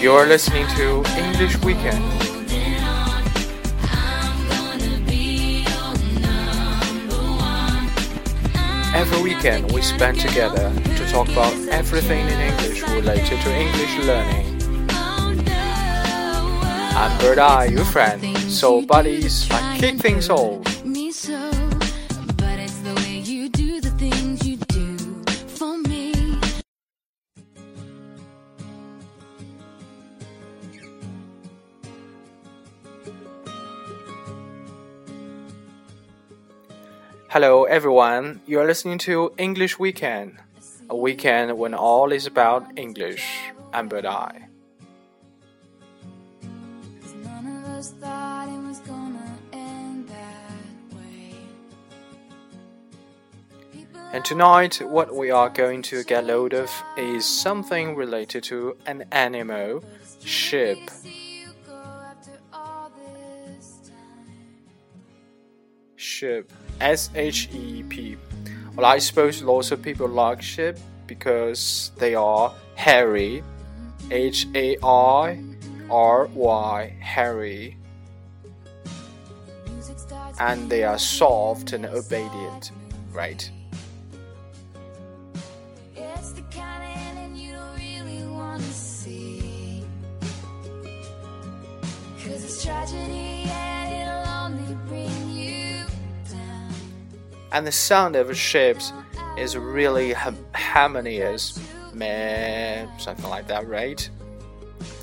You're listening to English Weekend. Every weekend we spend together to talk about everything in English related to English learning. I'm Bird Eye, your friend. So, buddies, I kick things off. Hello, everyone. You are listening to English Weekend, a weekend when all is about English. I'm Bird Eye. And tonight, what we are going to get load of is something related to an animal, sheep. Sheep, S H E P. Well, I suppose lots of people like sheep because they are hairy, H A I R Y, hairy, and they are soft and obedient, right? And the sound of ships is really harmonious, man, something like that, right?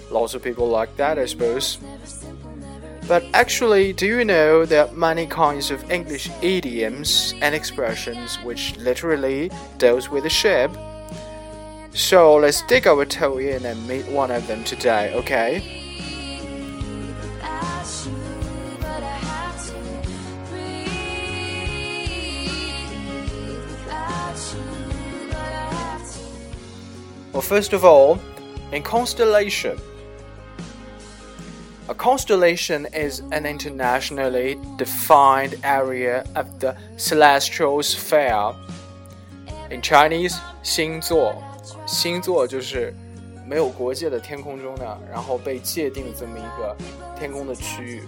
Lots of people like that, I suppose. But actually, do you know there are many kinds of English idioms and expressions which literally deals with a ship? So let's dig our toe in and meet one of them today, okay? Well, first of all, in constellation. A constellation is an internationally defined area of the celestial sphere. In Chinese, 星座，星座就是没有国界的天空中的，然后被界定的这么一个天空的区域。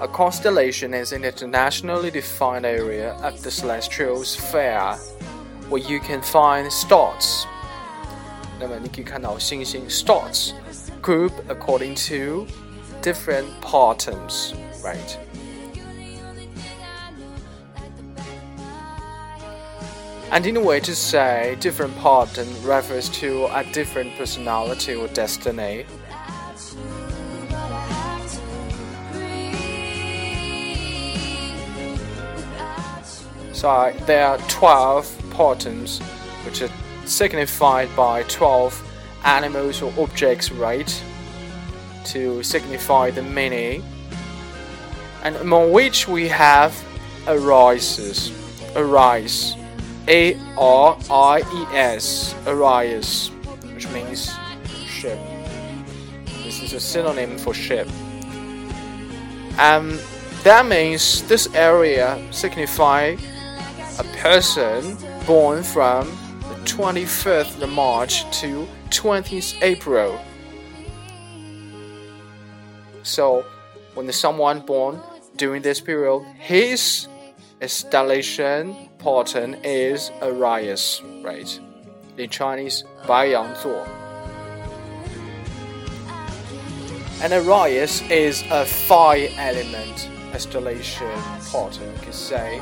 A constellation is an internationally defined area of the celestial sphere where you can find stars. 那么你可以看到星星 stars group according to different patterns, right? And in a way to say different pattern refers to a different personality or destiny. So there are 12 patterns which are signified by 12 animals or objects, right? To signify the many And among which we have arises, arise, A R I E S, arise, which means ship. This is a synonym for ship. Um, that means this area signify a person born from 25th of March to 20th April. So, when someone born during this period, his installation pattern is Aries, right? In Chinese, Bai And Aries is a fire element installation pattern, you could say,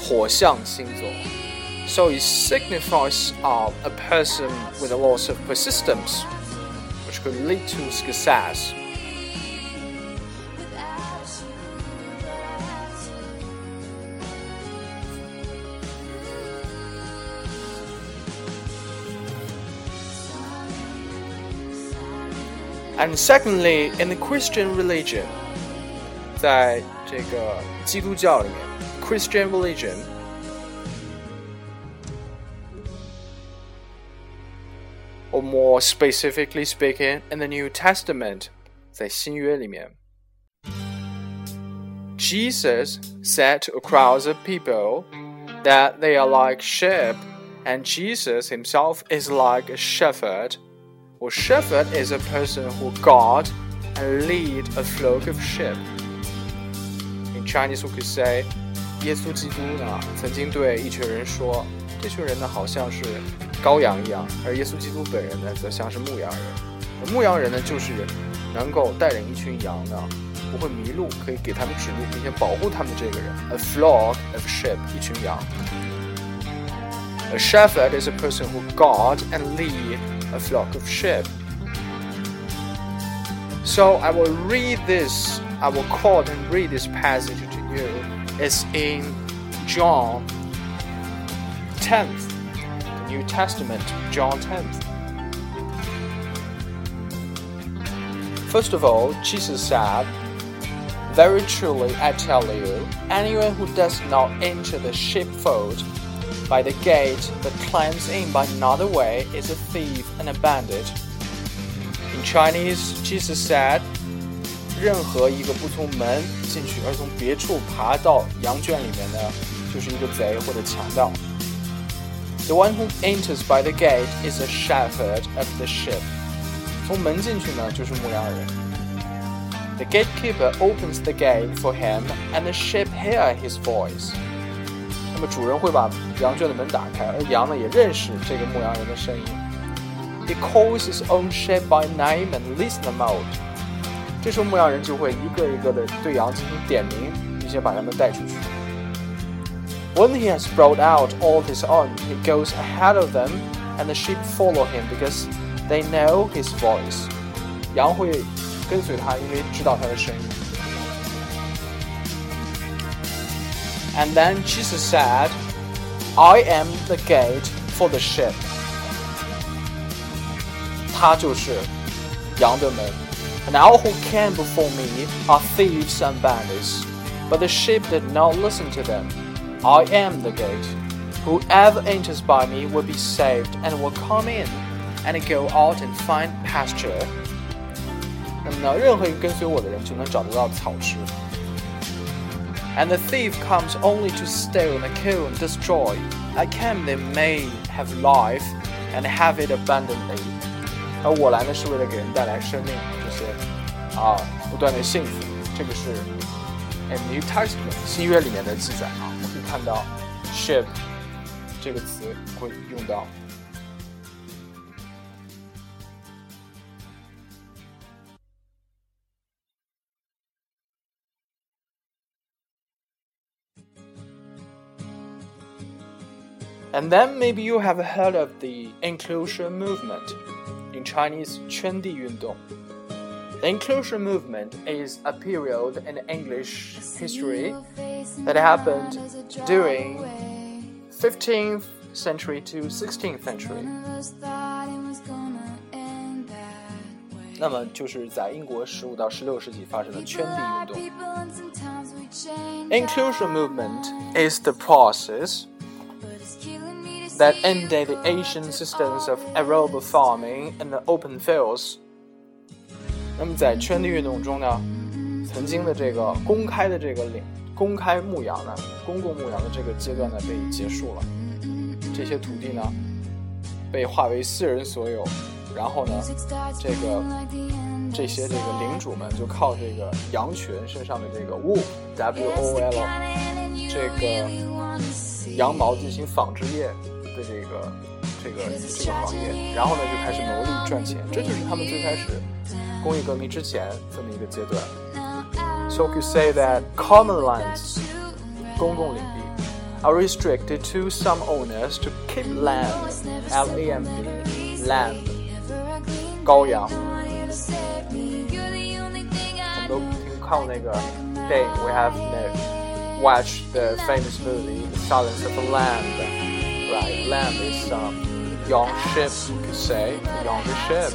火象星座。So it signifies uh, a person with a loss of persistence, which could lead to success. And secondly, in the Christian religion, 在这个基督教里面，Christian religion or more specifically speaking, in the New Testament, 在新约里面。Jesus said to a crowd of people that they are like sheep, and Jesus himself is like a shepherd. or shepherd is a person who guard and lead a flock of sheep. In Chinese, we could say, 耶稣基督呢曾经对一群人说， 这群人呢好像是羔羊一样，而耶稣基督本人呢则像是牧羊人。牧羊人呢就是能够带领一群羊呢不会迷路，可以给他们指路，并且保护他们这个人。A flock of sheep，一群羊。A shepherd is a person who guard and lead a flock of sheep. So I will read this, I will quote and read this passage to you. It's in John 10th, the New Testament, John 10th. First of all, Jesus said, Very truly I tell you, anyone who does not enter the sheepfold by the gate but climbs in by another way is a thief and a bandit. In Chinese, Jesus said, 任何一个不从门进去而从别处爬到羊圈里面的，就是一个贼或者强盗。 The one who enters by the gate is a shepherd of the sheep. 从门进去呢，就是牧羊人。The gatekeeper opens the gate for him, and the sheep hear his voice. 那么主人会把羊圈的门打开，而羊呢也认识这个牧羊人的声音。He calls his own sheep by name and leads them out. 这时候牧羊人就会一个一个的对羊进行点名，并且把他们带出去。 When he has brought out all his own, he goes ahead of them, and the sheep follow him because they know his voice. 羊会跟随他，因为知道他的声音。And then Jesus said, I am the gate for the sheep. 他就是羊的门。And all who came before me are thieves and bandits, but the sheep did not listen to them. I am the gate. Whoever enters by me will be saved and will come in and go out and find pasture. 那么呢，任何一个跟随我的人就能找得到草吃。and the thief comes only to steal and kill and destroy. I came they may have life and have it abundantly. 而我来呢，是为了给人带来生命，就是啊，不断的幸福。这个是《New Testament》新约里面的记载啊，我们可以 看到 “ship” 这个词会用到。And then maybe you have heard of the inclusion movement, in Chinese 圈地运动. The inclusion movement is a period in English history that happened during 15th century to 16th century. 那么就是在英国十五到十六世纪发生的圈地运动。Inclusion movement is the process that ended the ancient systems of arable farming in the open fields。 那么在圈地运动中呢，曾经的这个公开的这个领公开牧羊呢，公共牧羊的这个阶段呢被结束了，这些土地呢被划为私人所有，然后呢，这个这些这个领主们就靠这个羊群身上的这个 wool，w o l，这个羊毛进行纺织业。的这个这个这个行业，然后呢就开始谋利赚钱，这就是他们最开始工业革命之前这么一个阶段。So you say that common lands 公共领地 are restricted to some owners to keep land L A M B land 羔羊。我们都听看过那个电影，We have watched the famous movie The Silence of the Lamb right? Lamb is um, young sheep, you could say, younger sheep.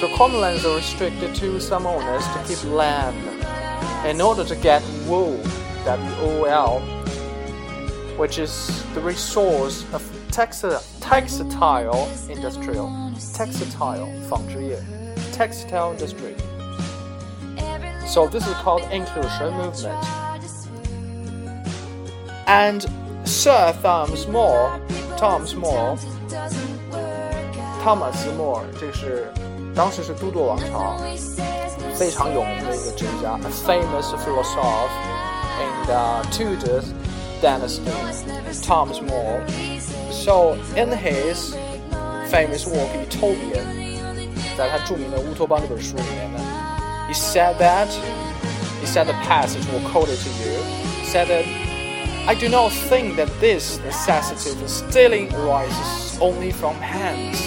So common lands are restricted to some owners to keep land in order to get wool, W-O-L, which is the resource of textile, textile industrial, textile, 纺织业, textile industry. So this is called inclusion movement. And Sir Thomas More, Thomas More, 汤马斯·莫尔，这个是 当时是都铎王朝非常有名的一个哲学家，a famous philosopher in the Tudor dynasty, Thomas More. So in his famous work Utopia，在他着名的《乌托邦》这本书里面呢，he said that he said the passage will quote it to you. He said that I do not think that this necessity for stealing arises only from hands.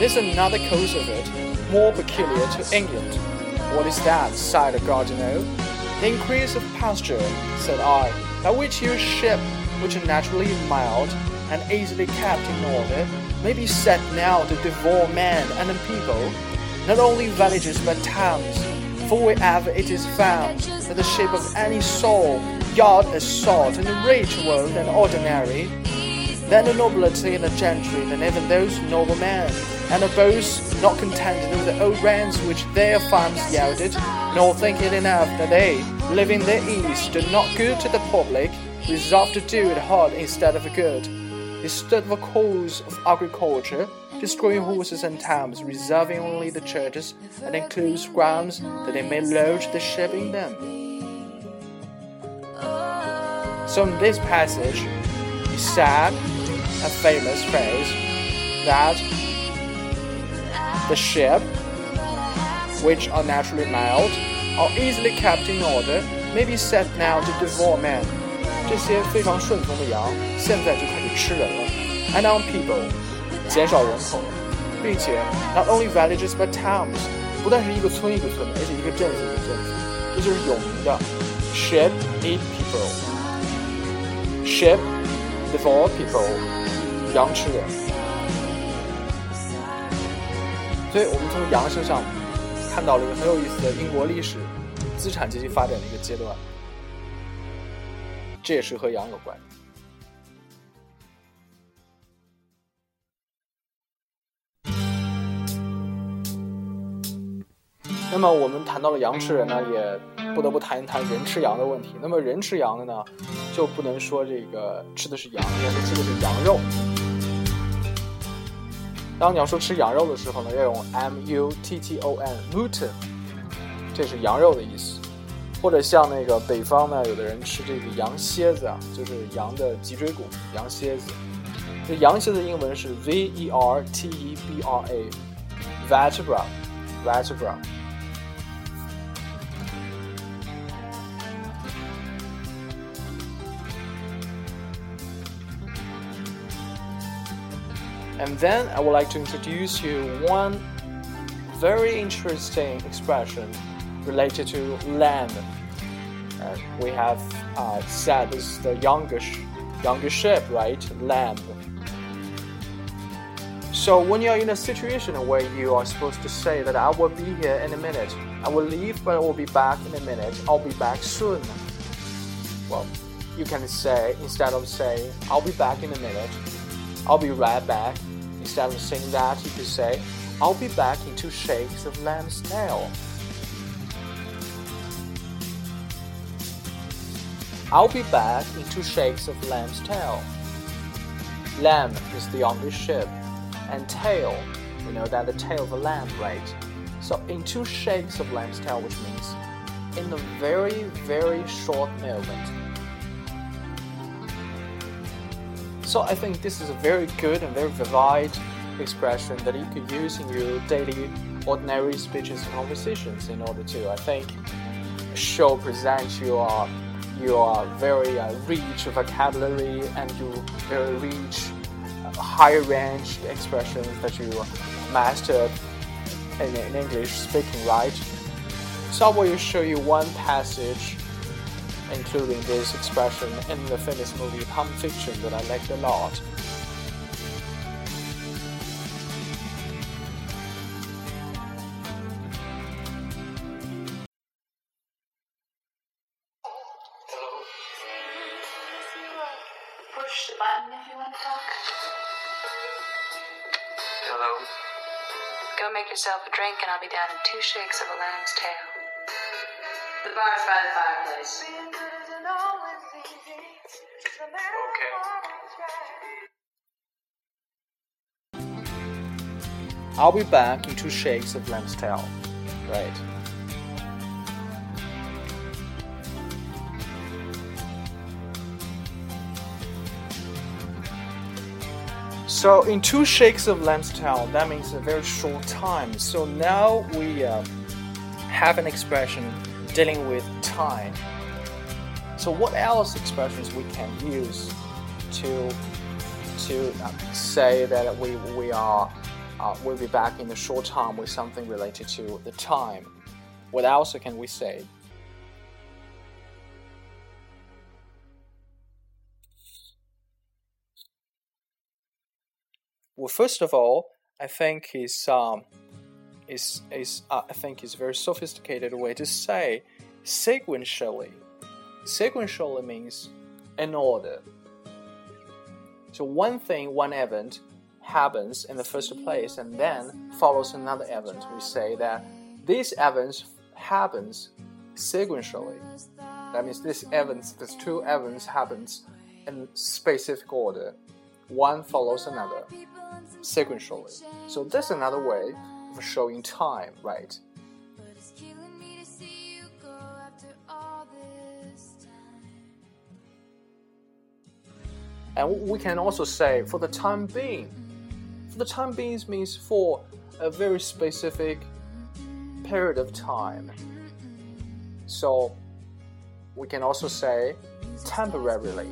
There's another cause of it, more peculiar to England. What is that? sighed Gardiner. The increase of pasture, said I, by which your ship, which are naturally mild and easily kept in order, may be set now to devour men and people, not only villages but towns. For wherever it is found that the ship of any soul God is sought in the rich world and ordinary, then the nobility and the gentry, and even those noble men, and the both not contented with the old rents which their farms yielded, nor thinking enough that they, living their ease, do not good to the public, resolved to do it hard instead of good. Instead of a cause of agriculture, destroying horses and towns, reserving only the churches, and enclosed grounds that they may lodge the ship in them. So in this passage, he said a famous phrase that the ship, which are naturally mild, are easily kept in order, may be set now to devour men. 这些非常顺从的羊，现在就开始吃人了。And on people，减少人口，并且 not only villages but towns，不但是一个村一个村的，而且一个镇子一个镇子，这就是有名的 ship eat people。Ship devour people，羊吃人。 所以我们从羊身上看到了一个很有意思的英国历史资产阶级发展的一个阶段，这也是和羊有关。那么我们谈到了羊吃人呢，也。不得不谈一谈人吃羊的问题。那么人吃羊的呢，就不能说这个吃的是羊，应该说吃的是羊肉。当你要说吃羊肉的时候呢，要用 m u t t o n，mutton，这是羊肉的意思。或者像那个北方呢，有的人吃这个羊蝎子啊，就是羊的脊椎骨，羊蝎子。这羊蝎子英文是 v e r t e b r a，vertebra，vertebra。And then I would like to introduce you one very interesting expression related to lamb. Uh, we have uh, said is the youngest, youngest ship, right? Lamb. So when you're in a situation where you are supposed to say that I will be here in a minute, I will leave, but I will be back in a minute. I'll be back soon. Well, you can say instead of saying I'll be back in a minute, I'll be right back. Instead of saying that, you could say, I'll be back in two shakes of lamb's tail. I'll be back in two shakes of lamb's tail. Lamb is the youngest sheep, and tail, we know that the tail of a lamb, right? So in two shakes of lamb's tail, which means in a very, very short moment. So I think this is a very good and very vivid expression that you could use in your daily ordinary speeches and conversations in order to, I think, show present your your very uh, rich vocabulary and your very rich uh, high range expressions that you mastered in, in English speaking, right? So I will show you one passage including this expression in the famous movie Pulp Fiction that I liked a lot. Hello. Push the button if you want to talk. Hello. Go make yourself a drink and I'll be down in two shakes of a lamb's tail. The bar's by the fireplace. I'll be back in two shakes of lamb's tail. Right. So in two shakes of lamb's tail, that means a very short time. So now we uh, have an expression dealing with time. So what else expressions we can use to to uh, say that we we are uh, we'll be back in a short time with something related to the time? What else can we say? Well, first of all, I think is um, is is uh, I think is a very sophisticated way to say sequentially. Sequentially means in order. So one thing, one event happens in the first place and then follows another event. We say that these events happens sequentially. That means this events, these two events happens in specific order. One follows another sequentially. So that's another way of showing time, right? And we can also say for the time being. For the time being means for a very specific period of time. So we can also say temporarily.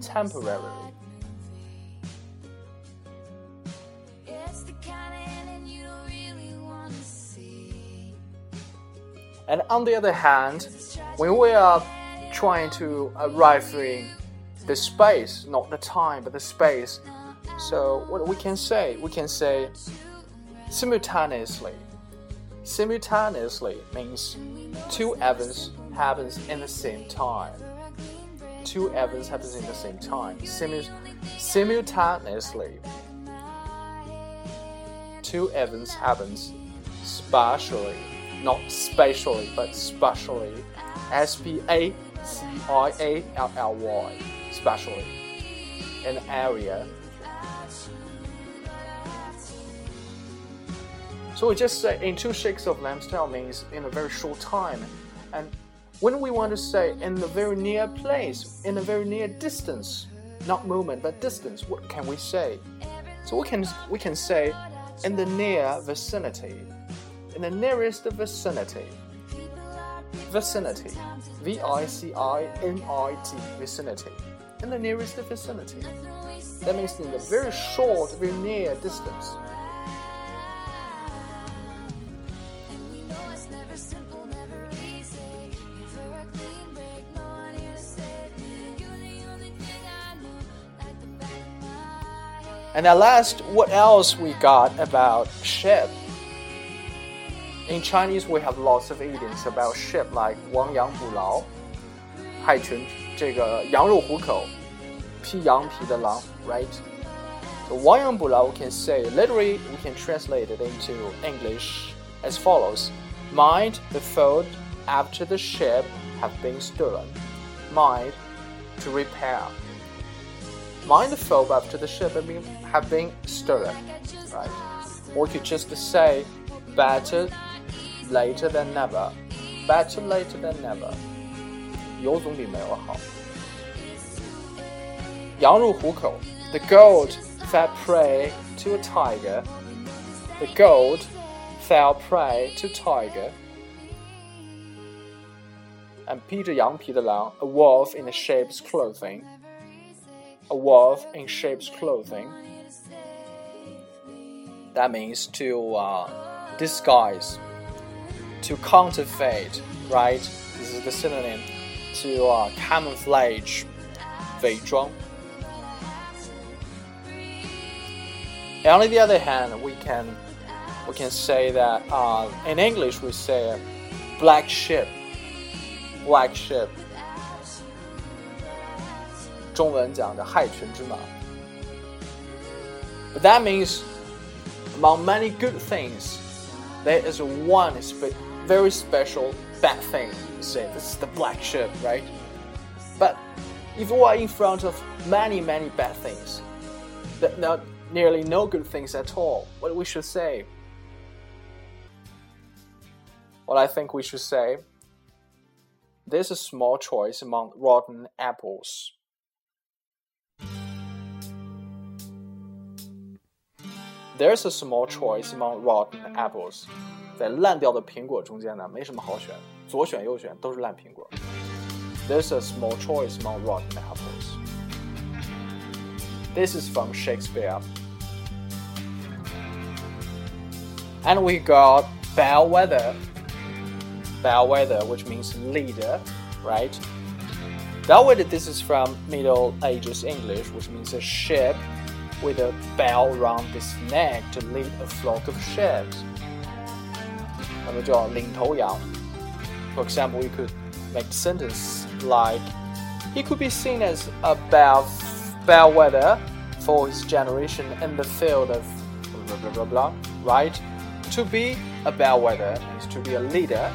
Temporarily. And on the other hand, when we are trying to arrive in the space, not the time, but the space, so what we can say, we can say simultaneously. Simultaneously means two events happens in the same time. Two events happens in the same time. Simu simultaneously. Two events happens spatially not spatially, but spatially. S P A C I A L L Y. Spatially. An area. So we just say in two shakes of lamb's tail means in a very short time. And when we want to say in the very near place, in a very near distance, not movement but distance, what can we say? So we can we can say in the near vicinity in the nearest vicinity. Vicinity. V I C I N I T. Vicinity. In the nearest vicinity. That means in the very short, very near distance. And at last, what else we got about ship? In Chinese, we have lots of idioms about ship like 亡羊补牢、害群这个羊入虎口、披羊皮的狼，right? So 亡羊补牢 we can say literally we can translate it into English as follows: Mind the fold after the ship have been stolen. Mind to repair. Mind the fold after the ship have been, have been stolen, right? Or you could just say better later than never, better later than never，有总比没有好。羊入虎口，the goat fell prey to a tiger. The goat fell prey to tiger. And 披着羊皮的狼，a wolf in the sheep's clothing. A wolf in sheep's clothing. That means to uh, disguise to counterfeit, right? This is the synonym to uh, camouflage, 伪装. And on the other hand, we can we can say that uh, in English we say black ship, black ship. 中文讲的害群之马. But that means among many good things, there is one very special bad thing. To say this is the black sheep, right? But if you are in front of many, many bad things, the, now nearly no good things at all. What we should say? What I think we should say. There's a small choice among rotten apples. There's a small choice among rotten apples. 在烂掉的苹果中间呢，没什么好选，左选右选都是烂苹果。There's a small choice among rotten apples. This is from Shakespeare. And we got bellwether. Bell weather, which means leader, right? Bellwether, this is from Middle Ages English, which means a ship with a bell round its neck to lead a flock of ships 那么叫领头羊。For example, we could make a sentence like, he could be seen as a bell bellwether for his generation in the field of blah blah blah blah. Right? To be a bellwether is to be a leader.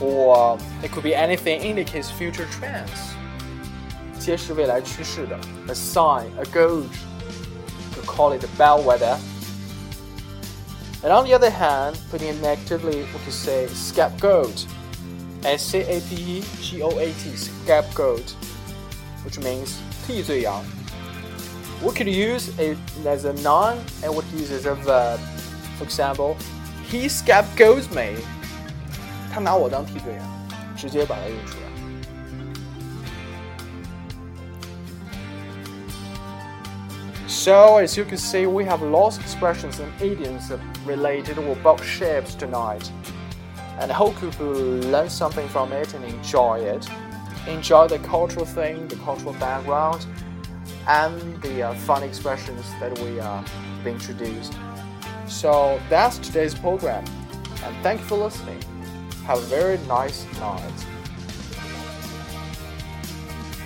Or it could be anything indicates future trends. 揭示未来趋势的，a sign, a gauge. To call it a bellwether. And on the other hand, putting it negatively, we could say scapegoat. S C A P E G O A T, scapegoat, which means 替罪羊. We could use it as a noun and we could use it as a verb. For example, he scapegoats me. 他拿我当替罪羊，直接把它用出来。 So, as you can see, we have lots of expressions and idioms related or about shapes tonight. And I hope you learn something from it and enjoy it. Enjoy the cultural thing, the cultural background, and the uh, fun expressions that we uh, introduced. So that's today's program, and thank you for listening. Have a very nice night.